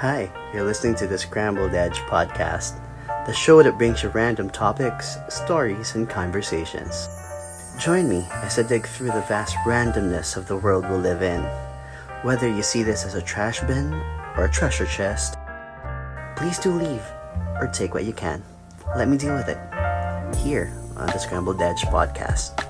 Hi, you're listening to the Scrambled Edge podcast, the show that brings you random topics, stories, and conversations. Join me as I dig through the vast randomness of the world we live in. Whether you see this as a trash bin or a treasure chest, please do leave or take what you can. Let me deal with it here on the Scrambled Edge podcast.